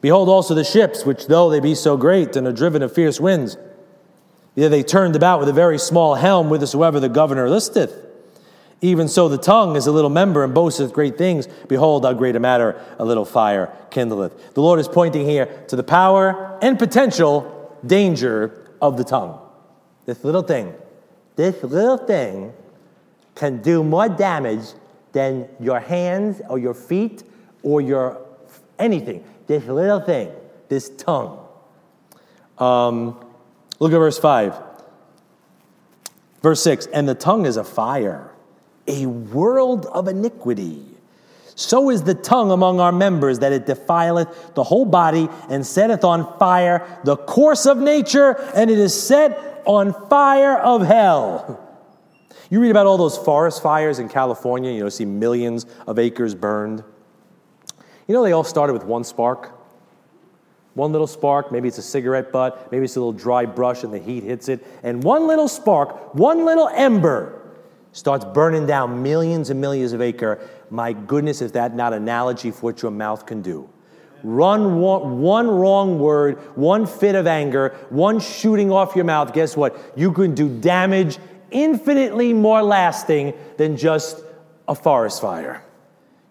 Behold also the ships, which though they be so great and are driven of fierce winds, Yet they turned about with a very small helm whithersoever the governor listeth. Even so, the tongue is a little member and boasteth great things. Behold, how great a matter a little fire kindleth. The Lord is pointing here to the power and potential danger of the tongue. This little thing, this little thing can do more damage than your hands or your feet or your anything. This little thing, this tongue. Um, Look at verse 5. Verse 6 And the tongue is a fire, a world of iniquity. So is the tongue among our members, that it defileth the whole body and setteth on fire the course of nature, and it is set on fire of hell. <laughs> You read about all those forest fires in California, you know, see millions of acres burned. You know, they all started with one spark. One little spark, maybe it's a cigarette butt, maybe it's a little dry brush and the heat hits it, and one little spark, one little ember starts burning down millions and millions of acre. My goodness, is that not analogy for what your mouth can do? Run one, one, wrong word, one fit of anger, one shooting off your mouth. Guess what? You can do damage infinitely more lasting than just a forest fire.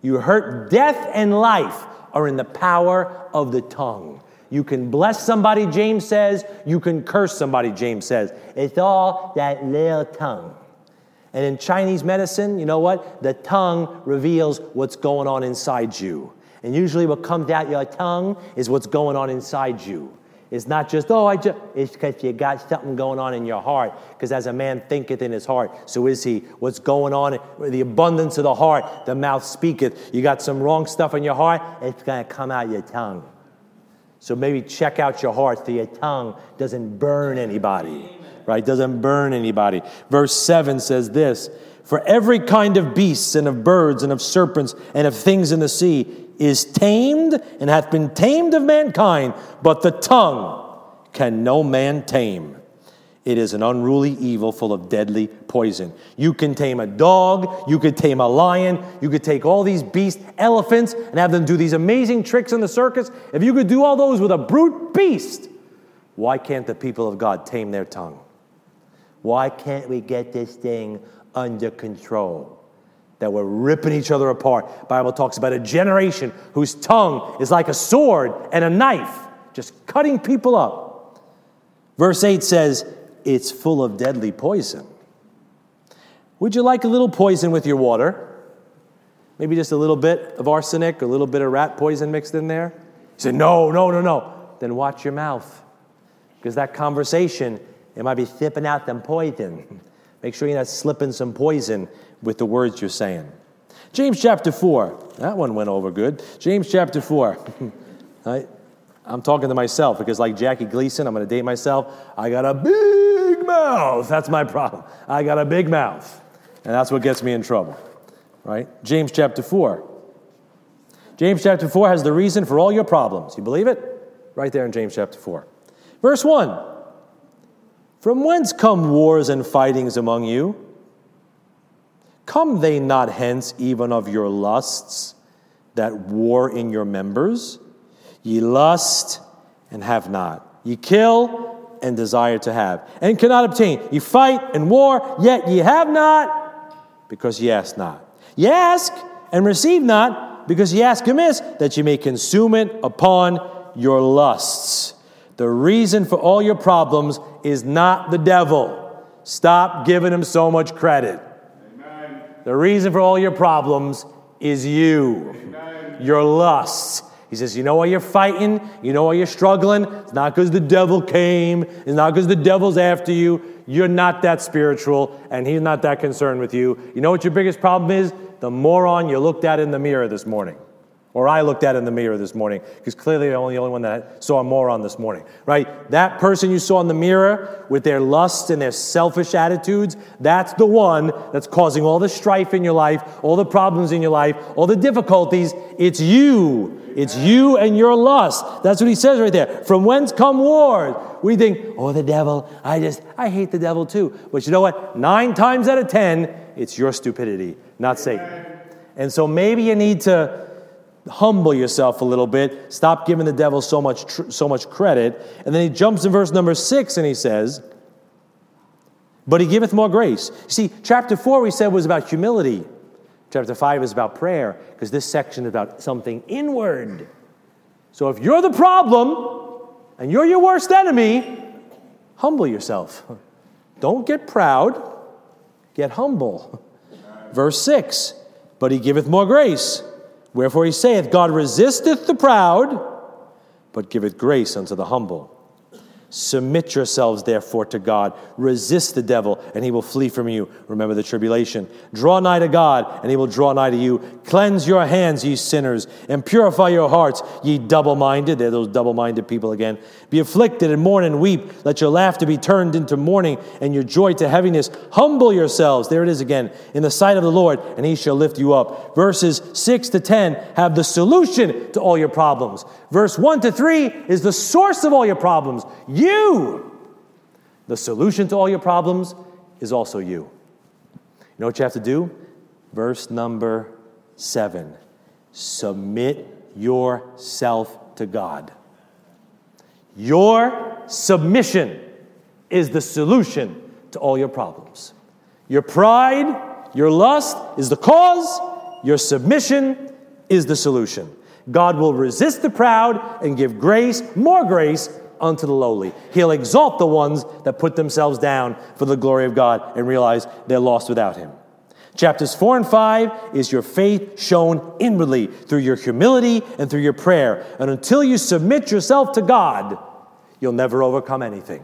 You hurt death and life are in the power of the tongue. You can bless somebody, James says. You can curse somebody, James says. It's all that little tongue. And in Chinese medicine, you know what? The tongue reveals what's going on inside you. And usually, what comes out your tongue is what's going on inside you. It's not just, oh, I just, it's because you got something going on in your heart. Because as a man thinketh in his heart, so is he. What's going on, the abundance of the heart, the mouth speaketh. You got some wrong stuff in your heart, it's going to come out your tongue. So maybe check out your heart so your tongue doesn't burn anybody, right? Doesn't burn anybody. Verse 7 says this For every kind of beasts and of birds and of serpents and of things in the sea is tamed and hath been tamed of mankind, but the tongue can no man tame. It is an unruly evil full of deadly poison. You can tame a dog, you could tame a lion, you could take all these beasts, elephants, and have them do these amazing tricks in the circus. If you could do all those with a brute beast, why can't the people of God tame their tongue? Why can't we get this thing under control? That we're ripping each other apart. Bible talks about a generation whose tongue is like a sword and a knife, just cutting people up. Verse 8 says, it's full of deadly poison. Would you like a little poison with your water? Maybe just a little bit of arsenic, or a little bit of rat poison mixed in there? You say, no, no, no, no. Then watch your mouth. Because that conversation, it might be sipping out them poison. <laughs> Make sure you're not slipping some poison with the words you're saying. James chapter 4. That one went over good. James chapter 4. <laughs> right? I'm talking to myself because, like Jackie Gleason, I'm going to date myself. I got a big mouth. That's my problem. I got a big mouth. And that's what gets me in trouble, right? James chapter 4. James chapter 4 has the reason for all your problems. You believe it? Right there in James chapter 4. Verse 1 From whence come wars and fightings among you? Come they not hence even of your lusts that war in your members? Ye lust and have not. Ye kill and desire to have, and cannot obtain. Ye fight and war, yet ye have not, because ye ask not. Ye ask and receive not, because ye ask amiss, that ye may consume it upon your lusts. The reason for all your problems is not the devil. Stop giving him so much credit. Amen. The reason for all your problems is you, Amen. your lusts he says, You know why you're fighting? You know why you're struggling? It's not because the devil came. It's not because the devil's after you. You're not that spiritual, and he's not that concerned with you. You know what your biggest problem is? The moron you looked at in the mirror this morning or I looked at in the mirror this morning, because clearly I'm the only one that saw a moron this morning, right? That person you saw in the mirror with their lust and their selfish attitudes, that's the one that's causing all the strife in your life, all the problems in your life, all the difficulties. It's you. It's you and your lust. That's what he says right there. From whence come wars? We think, oh, the devil. I just, I hate the devil too. But you know what? Nine times out of ten, it's your stupidity, not Satan. And so maybe you need to humble yourself a little bit. Stop giving the devil so much, tr- so much credit. And then he jumps in verse number six and he says, But he giveth more grace. See, chapter four we said was about humility. Chapter five is about prayer because this section is about something inward. So if you're the problem and you're your worst enemy, humble yourself. Don't get proud, get humble. Verse 6 But he giveth more grace. Wherefore he saith, God resisteth the proud, but giveth grace unto the humble. Submit yourselves, therefore, to God. Resist the devil, and he will flee from you. Remember the tribulation. Draw nigh to God, and he will draw nigh to you. Cleanse your hands, ye sinners, and purify your hearts, ye double minded. They're those double minded people again. Be afflicted and mourn and weep. Let your laughter be turned into mourning, and your joy to heaviness. Humble yourselves, there it is again, in the sight of the Lord, and he shall lift you up. Verses 6 to 10 have the solution to all your problems. Verse 1 to 3 is the source of all your problems. You. The solution to all your problems is also you. You know what you have to do? Verse number 7 Submit yourself to God. Your submission is the solution to all your problems. Your pride, your lust is the cause, your submission is the solution. God will resist the proud and give grace, more grace, unto the lowly. He'll exalt the ones that put themselves down for the glory of God and realize they're lost without Him. Chapters 4 and 5 is your faith shown inwardly through your humility and through your prayer. And until you submit yourself to God, you'll never overcome anything.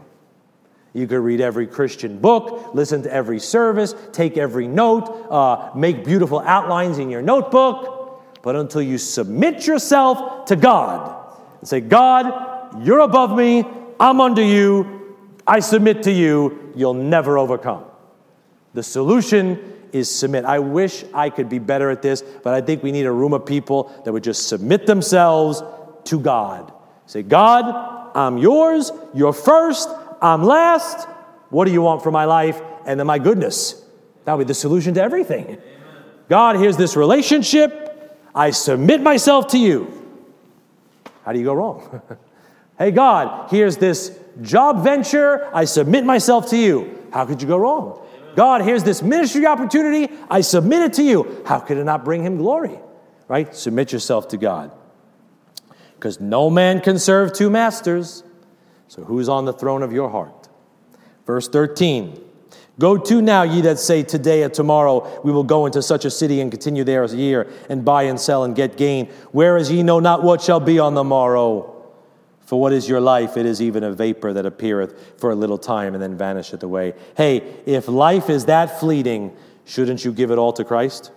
You could read every Christian book, listen to every service, take every note, uh, make beautiful outlines in your notebook, but until you submit yourself to God and say, God, you're above me, I'm under you, I submit to you, you'll never overcome. The solution is submit. I wish I could be better at this, but I think we need a room of people that would just submit themselves to God. Say, God, I'm yours, you're first, I'm last. What do you want for my life? And then my goodness, that would be the solution to everything. Amen. God, here's this relationship. I submit myself to you. How do you go wrong? <laughs> hey, God, here's this job venture. I submit myself to you. How could you go wrong? God, here's this ministry opportunity. I submit it to you. How could it not bring him glory? Right? Submit yourself to God. Because no man can serve two masters. So who's on the throne of your heart? Verse 13. Go to now, ye that say, Today or tomorrow we will go into such a city and continue there a year, and buy and sell and get gain. Whereas ye know not what shall be on the morrow. For what is your life? It is even a vapor that appeareth for a little time and then vanisheth away. Hey, if life is that fleeting, shouldn't you give it all to Christ?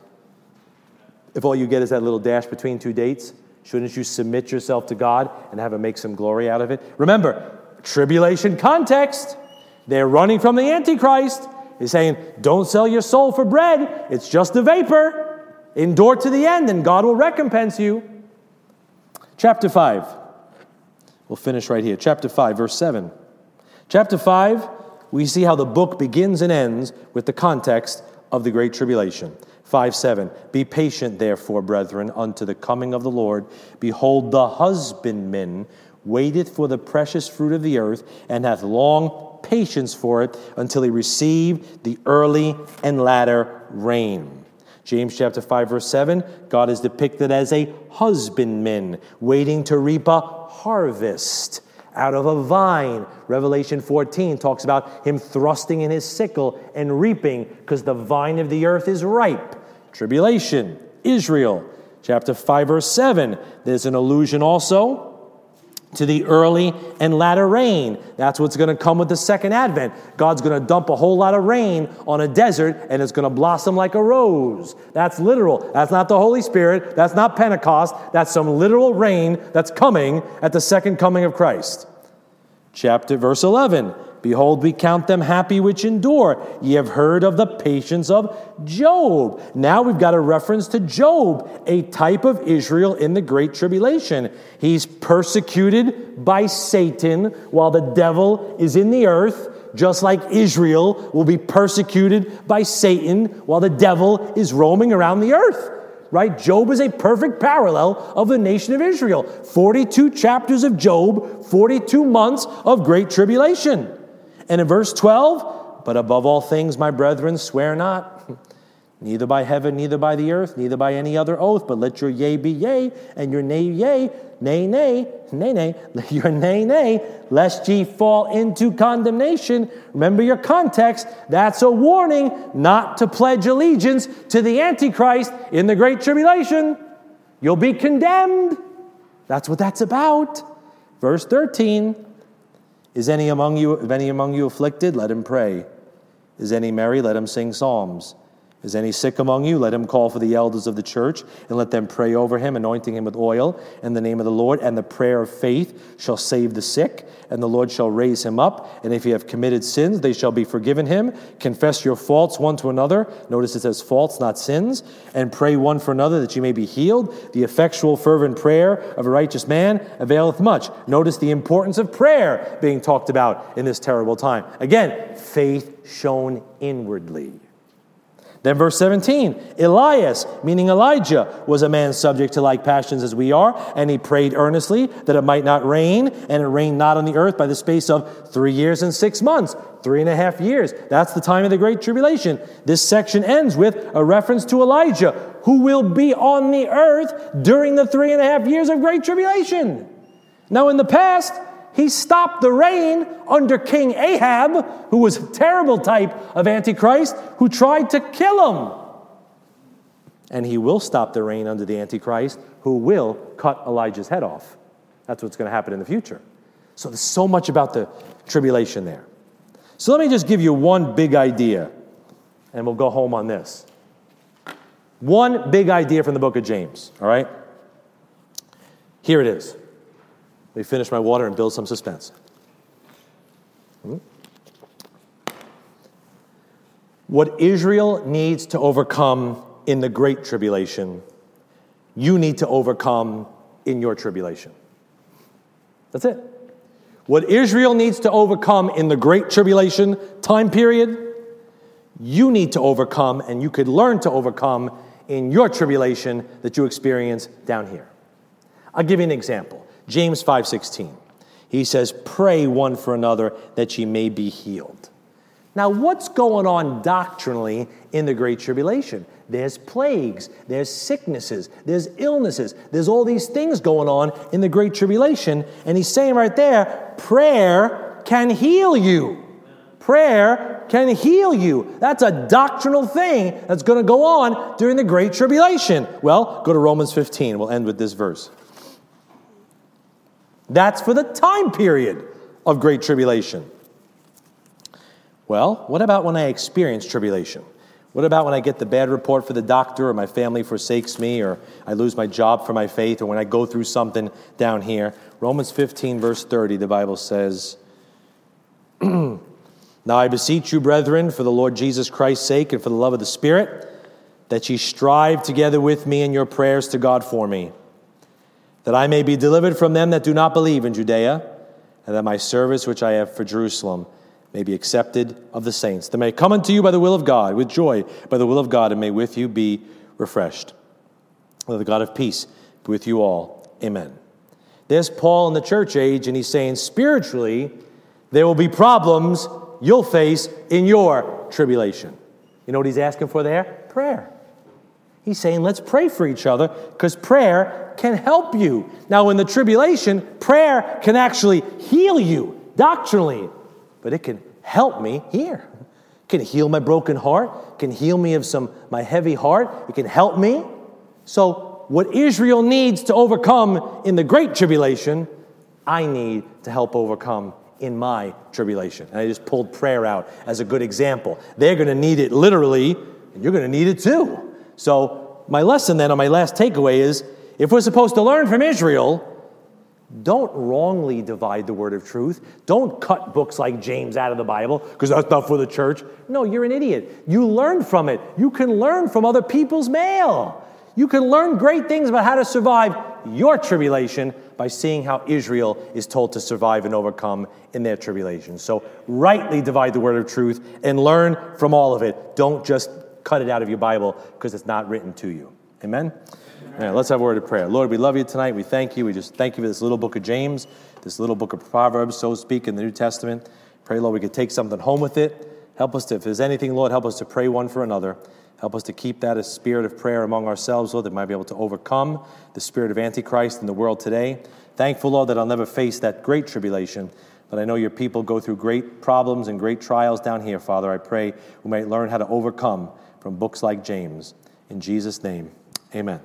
If all you get is that little dash between two dates, shouldn't you submit yourself to God and have Him make some glory out of it? Remember, tribulation context. They're running from the Antichrist. He's saying, Don't sell your soul for bread. It's just a vapor. Endure to the end, and God will recompense you. Chapter 5. We'll finish right here. Chapter 5, verse 7. Chapter 5, we see how the book begins and ends with the context of the Great Tribulation. 5 7. Be patient, therefore, brethren, unto the coming of the Lord. Behold, the husbandman waiteth for the precious fruit of the earth, and hath long patience for it until he receive the early and latter rain. James chapter 5 verse 7, God is depicted as a husbandman waiting to reap a harvest out of a vine. Revelation 14 talks about him thrusting in his sickle and reaping because the vine of the earth is ripe. Tribulation, Israel. Chapter 5 verse 7, there's an allusion also to the early and latter rain. That's what's going to come with the second advent. God's going to dump a whole lot of rain on a desert and it's going to blossom like a rose. That's literal. That's not the Holy Spirit. That's not Pentecost. That's some literal rain that's coming at the second coming of Christ. Chapter verse 11. Behold, we count them happy which endure. Ye have heard of the patience of Job. Now we've got a reference to Job, a type of Israel in the Great Tribulation. He's persecuted by Satan while the devil is in the earth, just like Israel will be persecuted by Satan while the devil is roaming around the earth right? Job is a perfect parallel of the nation of Israel. 42 chapters of Job, 42 months of great tribulation. And in verse 12, but above all things, my brethren, swear not, <laughs> neither by heaven, neither by the earth, neither by any other oath, but let your yea be yea, and your nay, yea, nay, nay, nay, nay, <laughs> your nay, nay, lest ye fall into condemnation. Remember your context. That's a warning not to pledge allegiance to the Antichrist in the Great Tribulation. You'll be condemned. That's what that's about. Verse 13 Is any among you, if any among you afflicted, let him pray. Is any merry, let him sing psalms. Is any sick among you? Let him call for the elders of the church and let them pray over him, anointing him with oil in the name of the Lord. And the prayer of faith shall save the sick, and the Lord shall raise him up. And if he have committed sins, they shall be forgiven him. Confess your faults one to another. Notice it says faults, not sins. And pray one for another that you may be healed. The effectual, fervent prayer of a righteous man availeth much. Notice the importance of prayer being talked about in this terrible time. Again, faith shown inwardly. Then, verse 17 Elias, meaning Elijah, was a man subject to like passions as we are, and he prayed earnestly that it might not rain, and it rained not on the earth by the space of three years and six months. Three and a half years. That's the time of the Great Tribulation. This section ends with a reference to Elijah, who will be on the earth during the three and a half years of Great Tribulation. Now, in the past, he stopped the rain under King Ahab, who was a terrible type of Antichrist, who tried to kill him. And he will stop the rain under the Antichrist, who will cut Elijah's head off. That's what's going to happen in the future. So there's so much about the tribulation there. So let me just give you one big idea, and we'll go home on this. One big idea from the book of James, all right? Here it is. Let me finish my water and build some suspense. Hmm? What Israel needs to overcome in the Great Tribulation, you need to overcome in your tribulation. That's it. What Israel needs to overcome in the Great Tribulation time period, you need to overcome and you could learn to overcome in your tribulation that you experience down here. I'll give you an example. James 5:16. He says, "Pray one for another that ye may be healed." Now, what's going on doctrinally in the Great Tribulation? There's plagues, there's sicknesses, there's illnesses, there's all these things going on in the Great Tribulation. And he's saying right there, prayer can heal you. Prayer can heal you. That's a doctrinal thing that's going to go on during the Great Tribulation. Well, go to Romans 15. We'll end with this verse. That's for the time period of great tribulation. Well, what about when I experience tribulation? What about when I get the bad report for the doctor, or my family forsakes me, or I lose my job for my faith, or when I go through something down here? Romans 15, verse 30, the Bible says, <clears throat> Now I beseech you, brethren, for the Lord Jesus Christ's sake and for the love of the Spirit, that ye strive together with me in your prayers to God for me that I may be delivered from them that do not believe in Judea, and that my service which I have for Jerusalem may be accepted of the saints, that may come unto you by the will of God, with joy, by the will of God, and may with you be refreshed. Let the God of peace be with you all. Amen. There's Paul in the church age, and he's saying spiritually, there will be problems you'll face in your tribulation. You know what he's asking for there? Prayer. He's saying, let's pray for each other because prayer can help you. Now, in the tribulation, prayer can actually heal you doctrinally, but it can help me here. It can heal my broken heart, can heal me of some my heavy heart, it can help me. So, what Israel needs to overcome in the great tribulation, I need to help overcome in my tribulation. And I just pulled prayer out as a good example. They're going to need it literally, and you're going to need it too. So, my lesson then, or my last takeaway is if we're supposed to learn from Israel, don't wrongly divide the word of truth. Don't cut books like James out of the Bible because that's not for the church. No, you're an idiot. You learn from it. You can learn from other people's mail. You can learn great things about how to survive your tribulation by seeing how Israel is told to survive and overcome in their tribulation. So, rightly divide the word of truth and learn from all of it. Don't just cut it out of your Bible because it's not written to you. Amen? All right, let's have a word of prayer. Lord, we love you tonight. We thank you. We just thank you for this little book of James, this little book of Proverbs, so to speak, in the New Testament. Pray, Lord, we could take something home with it. Help us to, if there's anything, Lord, help us to pray one for another. Help us to keep that a spirit of prayer among ourselves, Lord, that might be able to overcome the spirit of Antichrist in the world today. Thankful, Lord, that I'll never face that great tribulation. But I know your people go through great problems and great trials down here, Father. I pray we might learn how to overcome from books like James. In Jesus' name, amen.